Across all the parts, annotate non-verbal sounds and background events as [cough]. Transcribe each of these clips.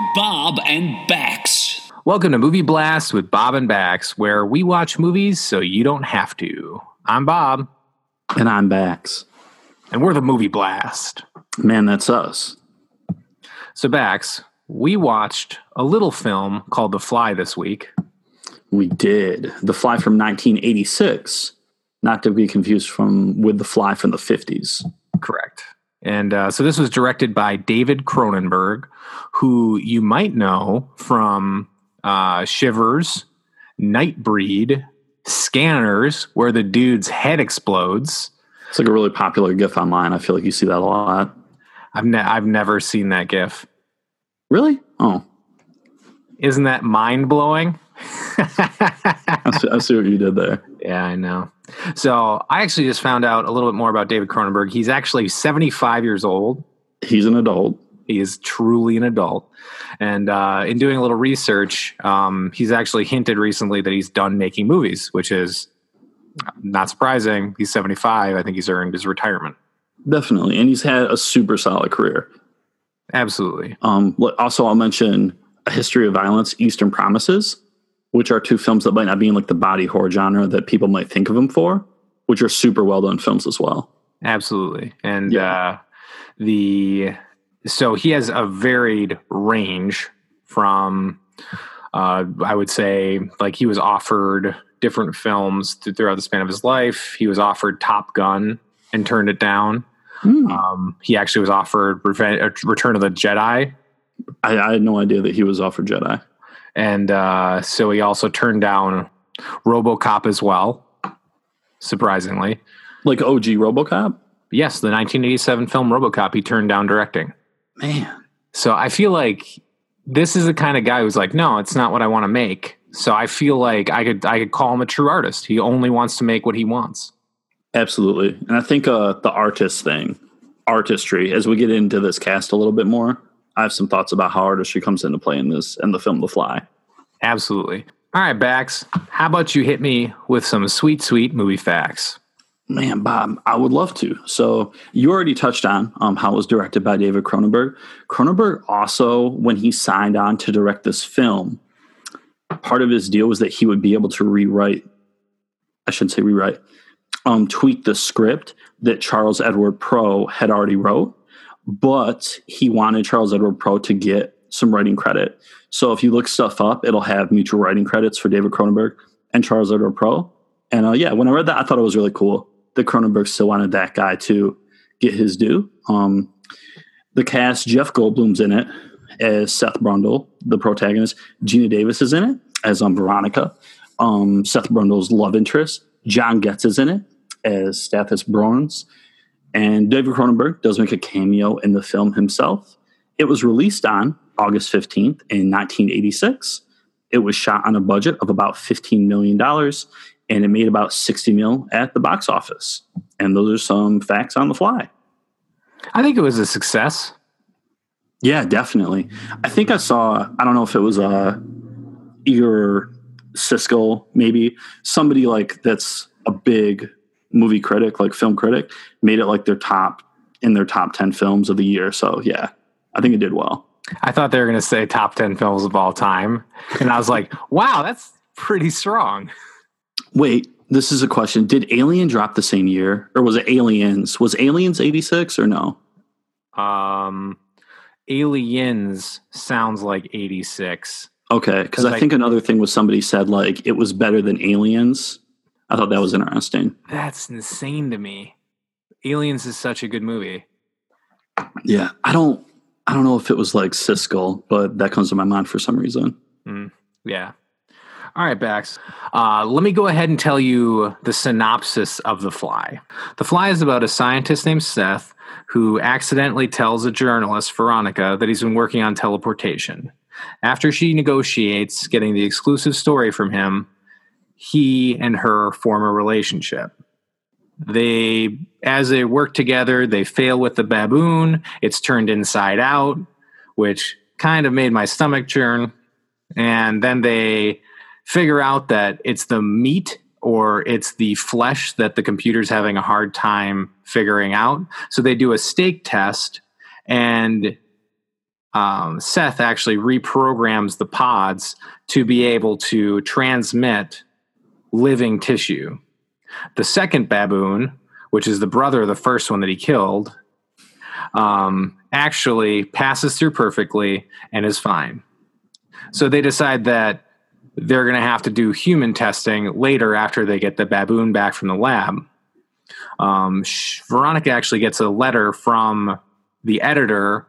with Bob and Bax. Welcome to Movie Blast with Bob and Bax, where we watch movies so you don't have to. I'm Bob, And I'm Bax. and we're the Movie Blast. Man, that's us. So, Bax, we watched a little film called The Fly this week. We did. The Fly from 1986, not to be confused from with The Fly from the 50s. Correct. And uh, so this was directed by David Cronenberg, who you might know from uh, Shivers, Nightbreed, Scanners, where the dude's head explodes. It's like a really popular GIF online. I feel like you see that a lot. I've ne- I've never seen that GIF. Really? Oh, Isn't that mind blowing? [laughs] I see, I see what you did there. Yeah, I know. So I actually just found out a little bit more about David Cronenberg. He's actually 75 years old. He's an adult. He is truly an adult. And uh, in doing a little research, um, he's actually hinted recently that he's done making movies, which is not surprising. He's 75. I think he's earned his retirement. Definitely. And he's had a super solid career. Absolutely. Um, also, I'll mention A History of Violence, Eastern Promises, which are two films that might not be in like the body horror genre that people might think of him for, which are super well done films as well. Absolutely. And Yeah. uh, the so he has a varied range from uh, I would say like he was offered different films th- throughout the span of his life. He was offered Top Gun and turned it down. Hmm. Um, he actually was offered Reven- uh, Return of the Jedi, I, I had no idea that he was offered Jedi. And uh, so he also turned down RoboCop as well. Surprisingly, Like OG Robocop? yes, the 1987 film RoboCop he turned down directing. Man. So I feel like this is the kind of guy who's like, no, it's not what I want to make. So I feel like I could I could call him a true artist. He only wants to make what he wants. Absolutely. And I think uh, the artist thing, artistry, as we get into this cast a little bit more, I have some thoughts about how artistry comes into play in this and the film The Fly. Absolutely. All right, Bax. How about you hit me with some sweet, sweet movie facts? Man, Bob, I would love to. So you already touched on um, how it was directed by David Cronenberg. Cronenberg also, when he signed on to direct this film, part of his deal was that he would be able to rewrite, I shouldn't say rewrite, um, tweak the script that Charles Edward Pogue had already wrote, but he wanted Charles Edward Pogue to get some writing credit. So if you look stuff up, it'll have mutual writing credits for David Cronenberg and Charles Edward Pogue. And uh, yeah, when I read that, I thought it was really cool that Cronenberg still wanted that guy to get his due. Um, the cast, Jeff Goldblum's in it as Seth Brundle, the protagonist. Geena Davis is in it as um, Veronica, um, Seth Brundle's love interest. John Getz is in it as Stathis Borans. And David Cronenberg does make a cameo in the film himself. It was released on August 15th in 1986. It was shot on a budget of about $15 million and it made about 60 mil at the box office. And those are some facts on the fly. I think it was a success. Yeah, definitely. I think I saw, I don't know if it was uh, your Siskel, maybe somebody like that's a big movie critic, like film critic, made it like their top in their top 10 films of the year. So yeah, I think it did well. I thought they were going to say top 10 films of all time. And I was like, [laughs] wow, that's pretty strong. Wait, this is a question. Did Alien drop the same year or was it Aliens? Was Aliens 86 or no? Um, Aliens sounds like 86. Okay, because I Like- think another thing was somebody said like it was better than Aliens. I thought that was interesting. That's insane to me. Aliens is such a good movie. Yeah, I don't, I don't know if it was like Siskel, but that comes to my mind for some reason. Yeah. All right, Bax. Uh, let me go ahead and tell you the synopsis of The Fly. The Fly is about a scientist named Seth who accidentally tells a journalist, Veronica, that he's been working on teleportation. After she negotiates getting the exclusive story from him, he and her form a relationship. They, as they work together, they fail with the baboon. It's turned inside out, which kind of made my stomach churn. And then they figure out that it's the meat or it's the flesh that the computer's having a hard time figuring out. So they do a steak test and um, Seth actually reprograms the pods to be able to transmit living tissue. The second baboon, which is the brother of the first one that he killed, um, actually passes through perfectly and is fine. So they decide that they're going to have to do human testing later after they get the baboon back from the lab. Um, Veronica actually gets a letter from the editor,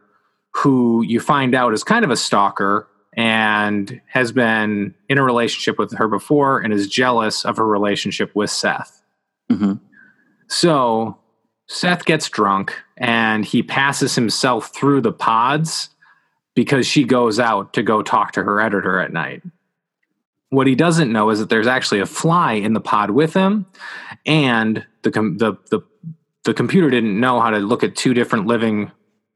who you find out is kind of a stalker and has been in a relationship with her before and is jealous of her relationship with Seth. Mm-hmm. So Seth gets drunk and he passes himself through the pods because she goes out to go talk to her editor at night. What he doesn't know is that there's actually a fly in the pod with him, and the com- the the the computer didn't know how to look at two different living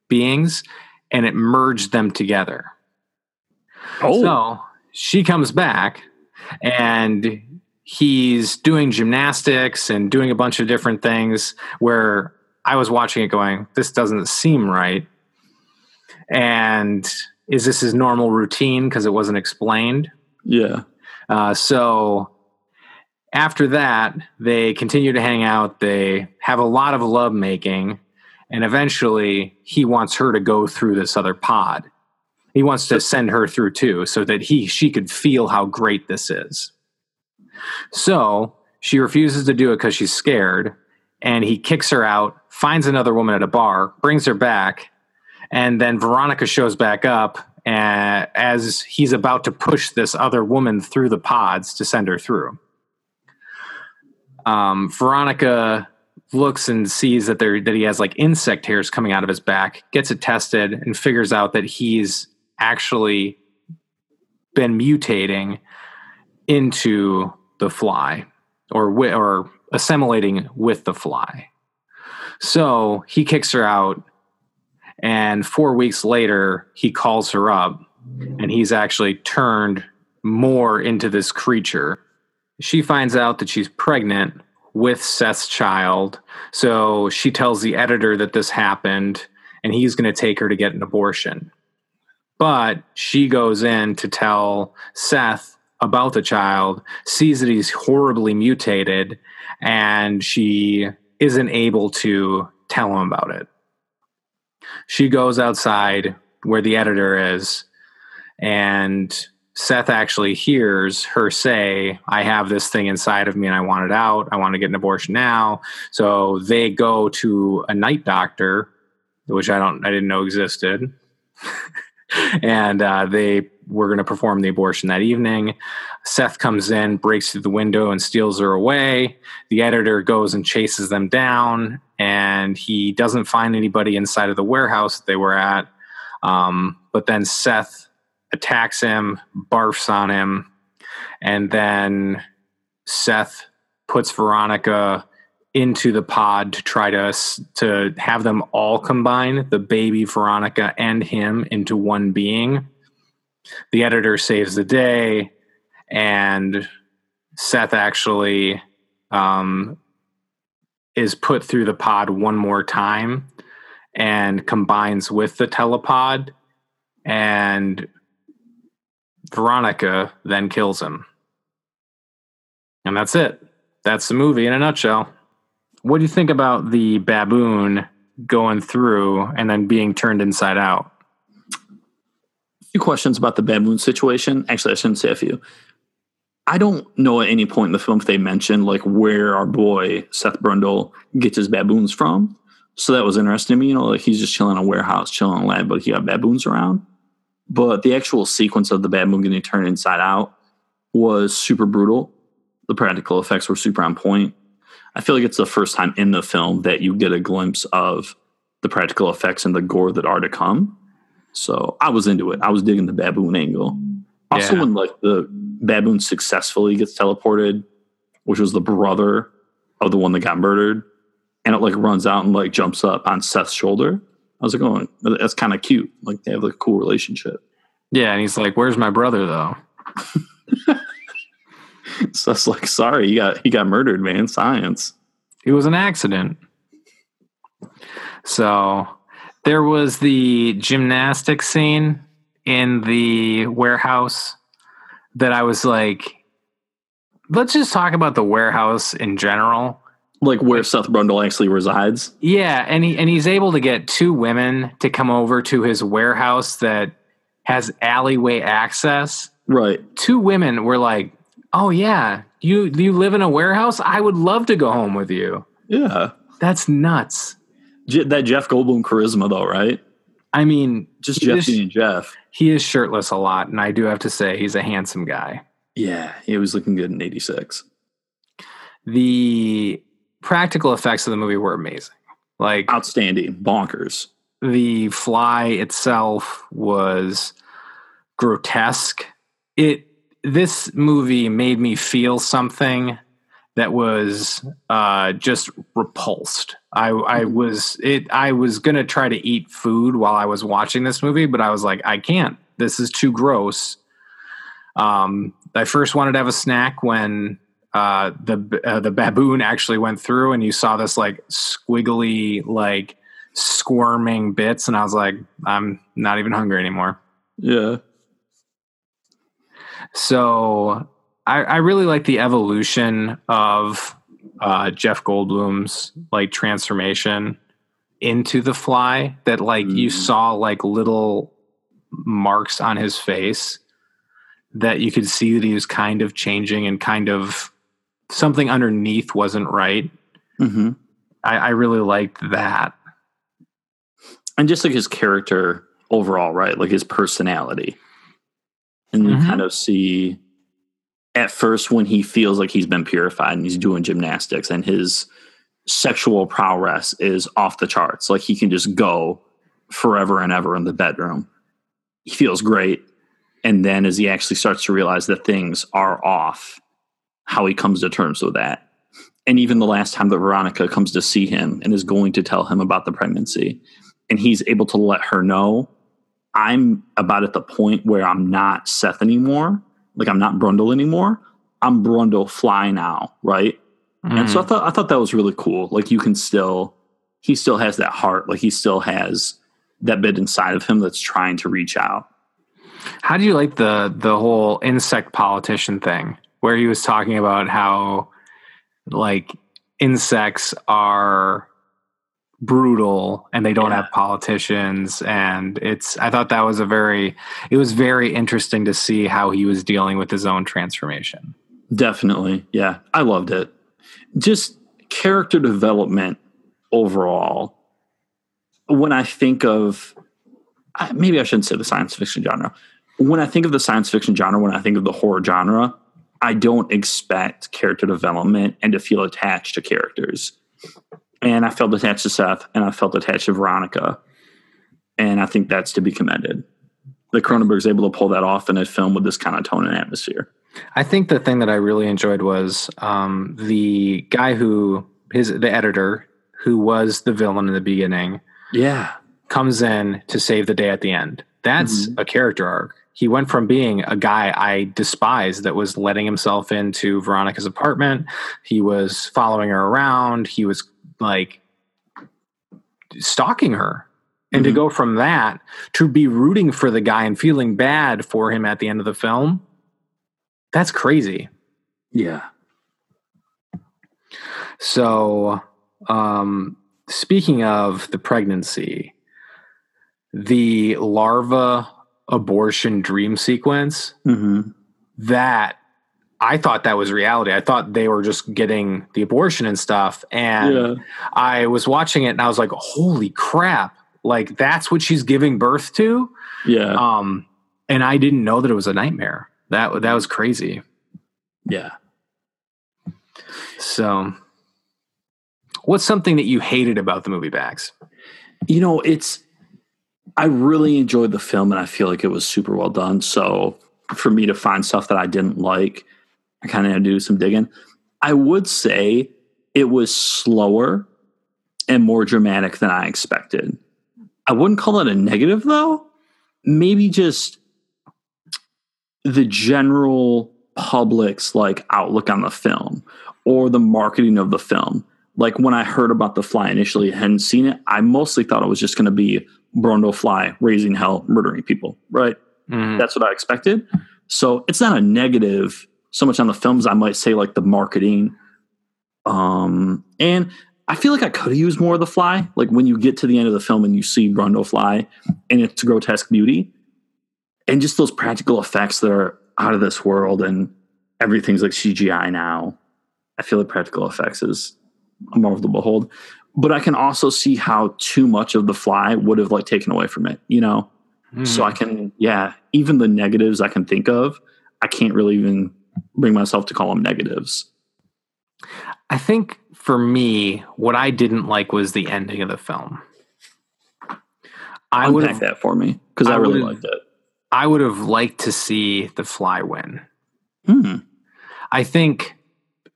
beings, and it merged them together. Oh, So she comes back and he's doing gymnastics and doing a bunch of different things where I was watching it going, this doesn't seem right. And is this his normal routine? Because it wasn't explained. yeah. Uh, so after that, they continue to hang out. They have a lot of love making. And eventually, he wants her to go through this other pod. He wants to send her through too, so that he she could feel how great this is. So she refuses to do it because she's scared, and he kicks her out. Finds another woman at a bar, brings her back, and then Veronica shows back up uh, as he's about to push this other woman through the pods to send her through. Um, Veronica looks and sees that there that he has like insect hairs coming out of his back, gets it tested, and figures out that he's actually been mutating into the fly or wi- or assimilating with the fly. So he kicks her out, and four weeks later, he calls her up, and he's actually turned more into this creature. She finds out that she's pregnant with Seth's child. So she tells the editor that this happened and he's going to take her to get an abortion. But she goes in to tell Seth about the child, sees that he's horribly mutated, and she isn't able to tell him about it. She goes outside where the editor is, and Seth actually hears her say, I have this thing inside of me and I want it out. I want to get an abortion now. So they go to a night doctor, which I don't, I didn't know existed. [laughs] and uh, they were going to perform the abortion that evening. Seth comes in, breaks through the window, and steals her away. The editor goes and chases them down, and he doesn't find anybody inside of the warehouse that they were at. Um, but then Seth attacks him, barfs on him, and then Seth puts Veronica into the pod to try to to have them all combine the baby Veronica and him into one being. The editor saves the day, and Seth actually um, is put through the pod one more time and combines with the telepod, and Veronica then kills him. And that's it. That's the movie in a nutshell. What do you think about the baboon going through and then being turned inside out? A few questions about the baboon situation. Actually, I shouldn't say a few. I don't know at any point in the film if they mentioned like where our boy Seth Brundle gets his baboons from. So that was interesting to me. You know, like he's just chilling in a warehouse, chilling in a lab, but he got baboons around. But the actual sequence of the baboon getting turned inside out was super brutal. The practical effects were super on point. I feel like it's the first time in the film that you get a glimpse of the practical effects and the gore that are to come. So I was into it. I was digging the baboon angle. Also, Yeah. when like the baboon successfully gets teleported, which was the brother of the one that got murdered, and it like runs out and like jumps up on Seth's shoulder. I was like, oh, that's kind of cute. Like they have like a cool relationship. Yeah, and he's like, "Where's my brother, though?" [laughs] [laughs] So it's like, sorry, he got he got murdered, man. Science. It was an accident. So There was the gymnastic scene in the warehouse that I was like, let's just talk about the warehouse in general. Like where Seth Brundle actually resides. Yeah, and he and he's able to get two women to come over to his warehouse that has alleyway access. Right. Two women were like, "Oh yeah, you you live in a warehouse? I would love to go home with you." Yeah. That's nuts. Je- that Jeff Goldblum charisma, though, right? I mean, Just Jeff is- being Jeff. he is shirtless a lot, and I do have to say he's a handsome guy. Yeah, he was looking good in '86. The practical effects of the movie were amazing. Like Outstanding, bonkers. the fly itself was grotesque. It this movie made me feel something that was uh, just repulsed. I, I was it. I was gonna try to eat food while I was watching this movie, but I was like, I can't. This is too gross. Um, I first wanted to have a snack when uh, the uh, the baboon actually went through, and you saw this like squiggly like squirming bits, and I was like, I'm not even hungry anymore. Yeah. So I, I really like the evolution of uh, Jeff Goldblum's like transformation into the fly. That like you Mhm. saw like little marks on his face that you could see that he was kind of changing and kind of something underneath wasn't right. hmm I, I really liked that. And just like his character overall, right? Like his personality. And you Mhm. kind of see at first when he feels like he's been purified and he's doing gymnastics and his sexual prowess is off the charts. Like he can just go forever and ever in the bedroom. He feels great. And then as he actually starts to realize that things are off, how he comes to terms with that. And even the last time that Veronica comes to see him and is going to tell him about the pregnancy, and he's able to let her know, I'm about at the point where I'm not Seth anymore. Like I'm not Brundle anymore. I'm Brundle Fly now, right? And so I mm. thought I thought that was really cool. Like you can still, he still has that heart. Like he still has that bit inside of him that's trying to reach out. How do you like the the whole insect politician thing where he was talking about how like insects are brutal and they don't Yeah. have politicians and it's I thought that was a very it was very interesting to see how he was dealing with his own transformation. Definitely. Yeah. I loved it. Just character development overall. When I think of, maybe I shouldn't say the science fiction genre. When I think of the science fiction genre, when I think of the horror genre, I don't expect character development and to feel attached to characters. And I felt attached to Seth and I felt attached to Veronica. And I think that's to be commended. That Cronenberg's able to pull that off in a film with this kind of tone and atmosphere. I think the thing that I really enjoyed was um, the guy who his the editor who was the villain in the beginning Yeah. comes in to save the day at the end. That's a character arc. He went from being a guy I despised that was letting himself into Veronica's apartment. He was following her around. He was like stalking her. And to Mhm. go from that to be rooting for the guy and feeling bad for him at the end of the film, that's crazy. Yeah. So, um, speaking of the pregnancy, the larva abortion dream sequence, Mm-hmm. that I thought that was reality. I thought they were just getting the abortion and stuff. And Yeah. I was watching it and I was like, holy crap. Like, that's what she's giving birth to. Yeah. Um, and I didn't know that it was a nightmare. That that was crazy. yeah. So, what's something that you hated about the movie Bax? You know, it's I really enjoyed the film and I feel like it was super well done. So for me to find stuff that I didn't like, I kind of had to do some digging. I would say it was slower and more dramatic than I expected. I wouldn't call it a negative though. Maybe just the general public's like outlook on the film or the marketing of the film like when I heard about the fly initially, hadn't seen it. I mostly thought it was just going to be Brundle fly raising hell, murdering people. Right? Mhm. That's what I expected. So it's not a negative so much on the films. I might say like the marketing. Um, and I feel like I could have used more of the fly. Like when you get to the end of the film and you see Brundle fly and its grotesque beauty, and just those practical effects that are out of this world, and everything's like CGI now. I feel like practical effects is a marvel to behold. But I can also see how too much of the fly would have like taken away from it. You know, so I can, yeah, even the negatives I can think of, I can't really even bring myself to call them negatives. I think for me, what I didn't like was the ending of the film. I would have that for me because I, I really liked it. I would have liked to see the fly win. Hmm. I think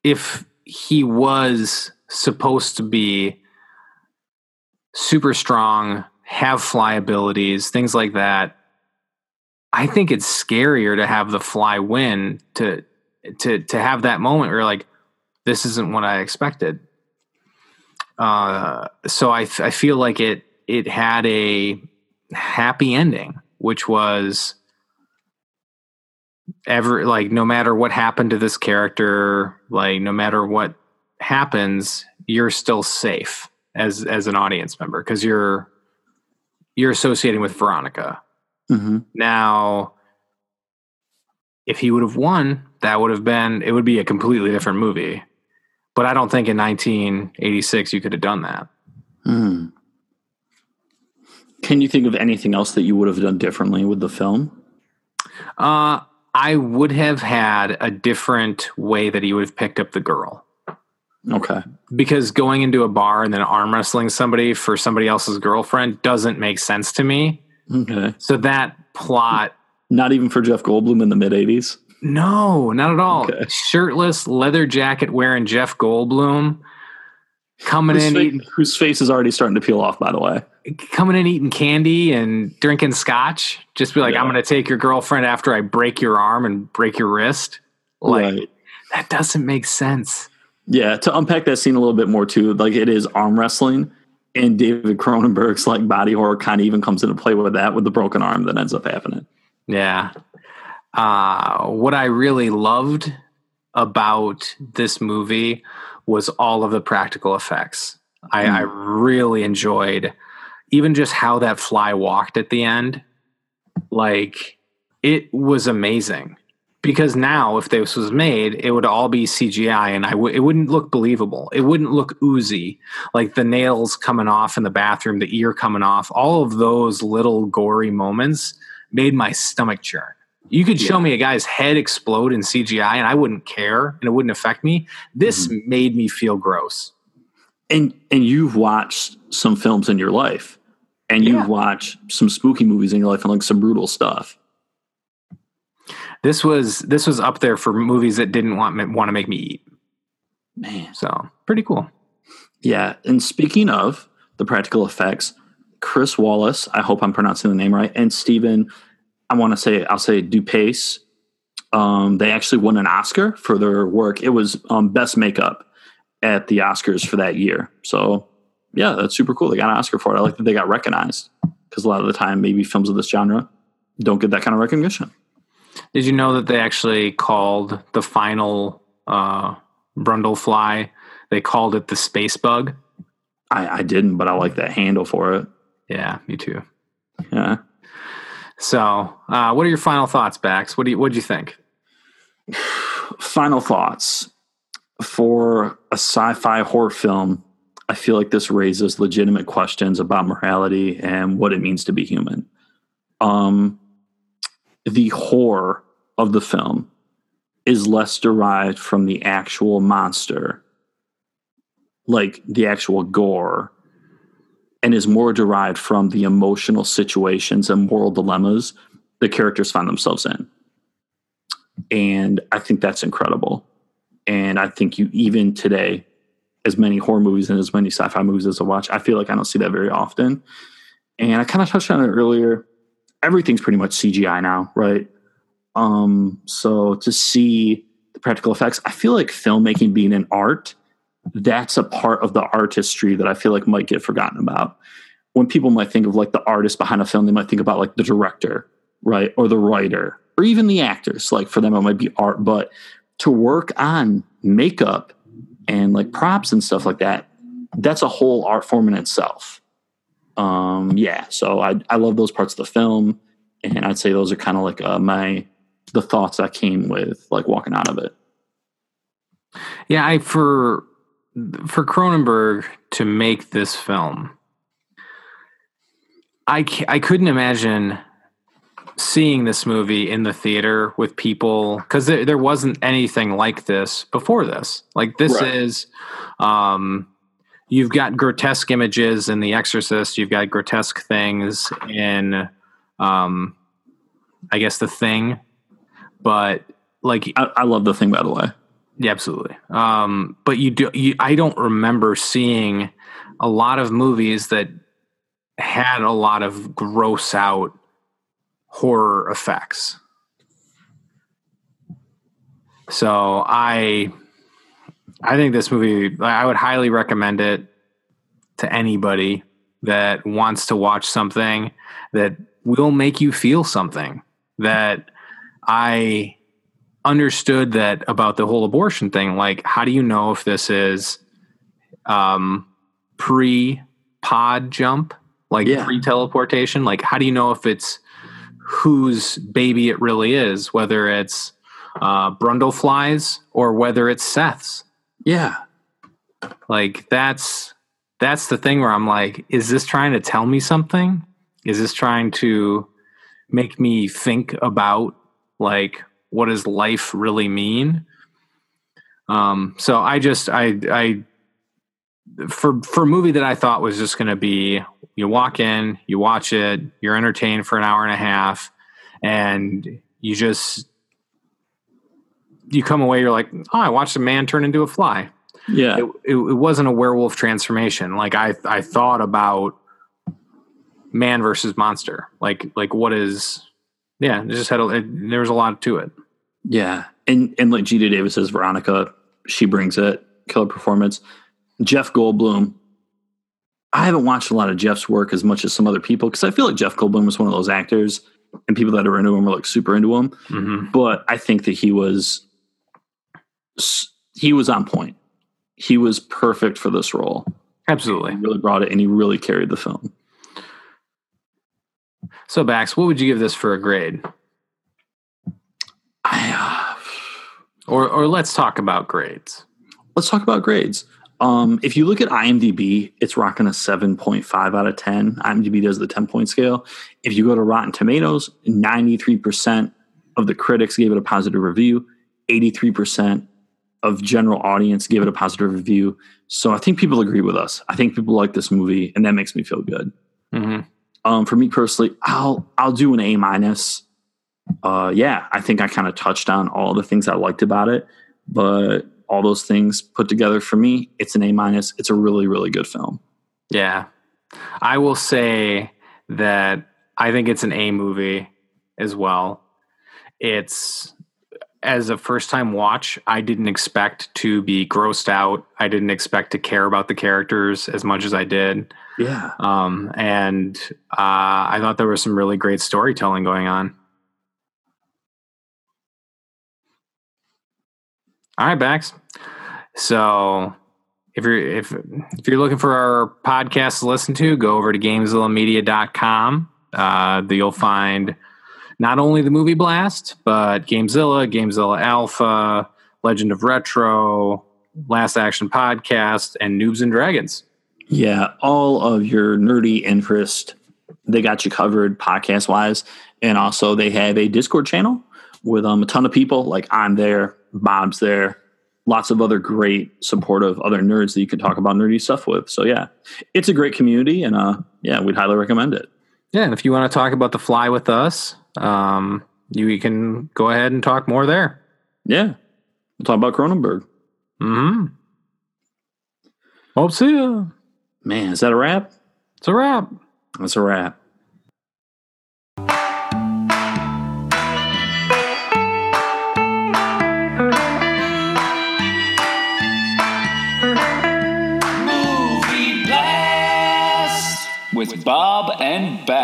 if he was supposed to be super strong, have fly abilities, things like that, I think it's scarier to have the fly win to to to have that moment where you're like this isn't what I expected. Uh, so I I feel like it it had a happy ending, which was ever like no matter what happened to this character, like no matter what happens, you're still safe as as an audience member because you're you're associating with Veronica. hmm Now, if he would have won, that would have been it would be a completely different movie. But I don't think in 1986 you could have done that. Hmm. Can you think of anything else that you would have done differently with the film? Uh, I would have had a different way that he would have picked up the girl. Okay. Because going into a bar and then arm wrestling somebody for somebody else's girlfriend doesn't make sense to me. Okay. So that plot, Not even for Jeff Goldblum in the mid 80s. no, not at all. Okay. Shirtless, leather jacket wearing Jeff Goldblum coming Whose, in eating whose face is already starting to peel off, by the way. coming in eating candy and drinking scotch. Just be like, Yeah. I'm going to take your girlfriend after I break your arm and break your wrist. Like Right. that doesn't make sense. Yeah, to unpack that scene a little bit more too, like it is arm wrestling, and David Cronenberg's like body horror kind of even comes into play with that with the broken arm that ends up happening. Yeah. Uh, what I really loved about this movie was all of the practical effects. I, I really enjoyed even just how that fly walked at the end. Like it was amazing because now if this was made, it would all be CGI and I w- it wouldn't look believable. It wouldn't look oozy like the nails coming off in the bathroom, the ear coming off. All of those little gory moments made my stomach churn. You could show me a guy's head explode in CGI and I wouldn't care and it wouldn't affect me. This mm-hmm. made me feel gross. And and you've watched some films in your life, and Yeah. you've watched some spooky movies in your life, and like some brutal stuff. This was this was up there for movies that didn't want me, want to make me eat. Man, So pretty cool. yeah. And speaking of the practical effects, Chris Walas, I hope I'm pronouncing the name right, and Stephen, I want to say I'll say Dupace. Um, they actually won an Oscar for their work. It was um, best makeup at the Oscars for that year. So yeah, that's super cool. They got an Oscar for it. I like that they got recognized because a lot of the time, maybe films of this genre don't get that kind of recognition. Did you know that they actually called the final uh, Brundle fly? They called it the space bug. I, I didn't, but I like that handle for it. Yeah, me too. Yeah. So, uh, what are your final thoughts, Bax? What do you what do you think? Final thoughts for a sci-fi horror film. I feel like this raises legitimate questions about morality and what it means to be human. Um, the horror of the film is less derived from the actual monster, like the actual gore, and is more derived from the emotional situations and moral dilemmas the characters find themselves in. And I think that's incredible. And I think you, even today, as many horror movies and as many sci fi movies as I watch, I feel like I don't see that very often. And I kind of touched on it earlier. Everything's pretty much CGI now, right? Um, so to see the practical effects, I feel like filmmaking being an art that's a part of the artistry that I feel like might get forgotten about. When people might think of like the artist behind a film, they might think about like the director, right? Or the writer, or even the actors. Like for them, it might be art, but to work on makeup and like props and stuff like that, that's a whole art form in itself. Um, yeah, so I I love those parts of the film, and I'd say those are kind of like uh, my the thoughts I came with like walking out of it. Yeah, I for for Cronenberg to make this film, I I couldn't imagine seeing this movie in the theater with people because there, there wasn't anything like this before this. Like this Right. is, um, you've got grotesque images in The Exorcist. You've got grotesque things in, um, I guess, The Thing. But like I, I love the thing, by the way. Yeah, absolutely. Um, but you do. You, I don't remember seeing a lot of movies that had a lot of gross out horror effects. So I, I think this movie. I would highly recommend it to anybody that wants to watch something that will make you feel something. That I understood that about the whole abortion thing. Like, how do you know if this is um, pre pod jump, like Yeah. pre teleportation? Like, how do you know if it's whose baby it really is, whether it's uh, Brundleflies or whether it's Seth's? Yeah, Like, that's that's the thing where I'm like, is this trying to tell me something? Is this trying to make me think about like what does life really mean? Um, so I just I I for for a movie that I thought was just going to be you walk in, you watch it, you're entertained for an hour and a half, and you just you come away, you're like, oh, I watched a man turn into a fly yeah, it, it, it wasn't a werewolf transformation. Like I, I thought about man versus monster. Like, like what is, yeah, it just had a, it, there was a lot to it. Yeah. And and like Geena Davis says, Veronica, she brings it, killer performance. Jeff Goldblum. I haven't watched a lot of Jeff's work as much as some other people because I feel like Jeff Goldblum was one of those actors, and people that are into him are like super into him. Mm-hmm. But I think that he was he was on point. He was perfect for this role. Absolutely. He really brought it, and he really carried the film. So Bax, what would you give this for a grade? I, [sighs] uh, Or, or let's talk about grades. let's talk about grades. Um, if you look at IMDb, it's rocking a 7.5 out of 10. IMDb does the 10 point scale. If you go to Rotten Tomatoes, 93% of the critics gave it a positive review, 83% of general audience gave it a positive review. So I think people agree with us. I think people like this movie, and that makes me feel good. Mm-hmm. Um, for me personally, I'll I'll do an A minus. Uh, yeah, I think I kind of touched on all the things I liked about it, but all those things put together for me, it's an A minus. It's a really really good film. Yeah. I will say that I think it's an A movie as well. It's as a first time watch, I didn't expect to be grossed out. I didn't expect to care about the characters as much as I did. Yeah, Um, and uh, I thought there was some really great storytelling going on. All right, Bax. So if you're if if you're looking for our podcast to listen to, go over to gamezillamedia.com. Uh, you'll find not only the movie blast, but Gamezilla, Gamezilla Alpha, Legend of Retro, Last Action Podcast, and Noobs and Dragons. yeah. All of your nerdy interest, they got you covered podcast wise, and also they have a Discord channel with um a ton of people. Like I'm there, Bob's there. Lots of other great supportive other nerds that you can talk about nerdy stuff with. So yeah, it's a great community, and uh, yeah, we'd highly recommend it. Yeah, and if you want to talk about the fly with us, um, you can go ahead and talk more there. Yeah. We'll talk about Cronenberg. Mm-hmm. Hope see ya. Man, is that a wrap? It's a wrap. That's a wrap. With Bob and Bax.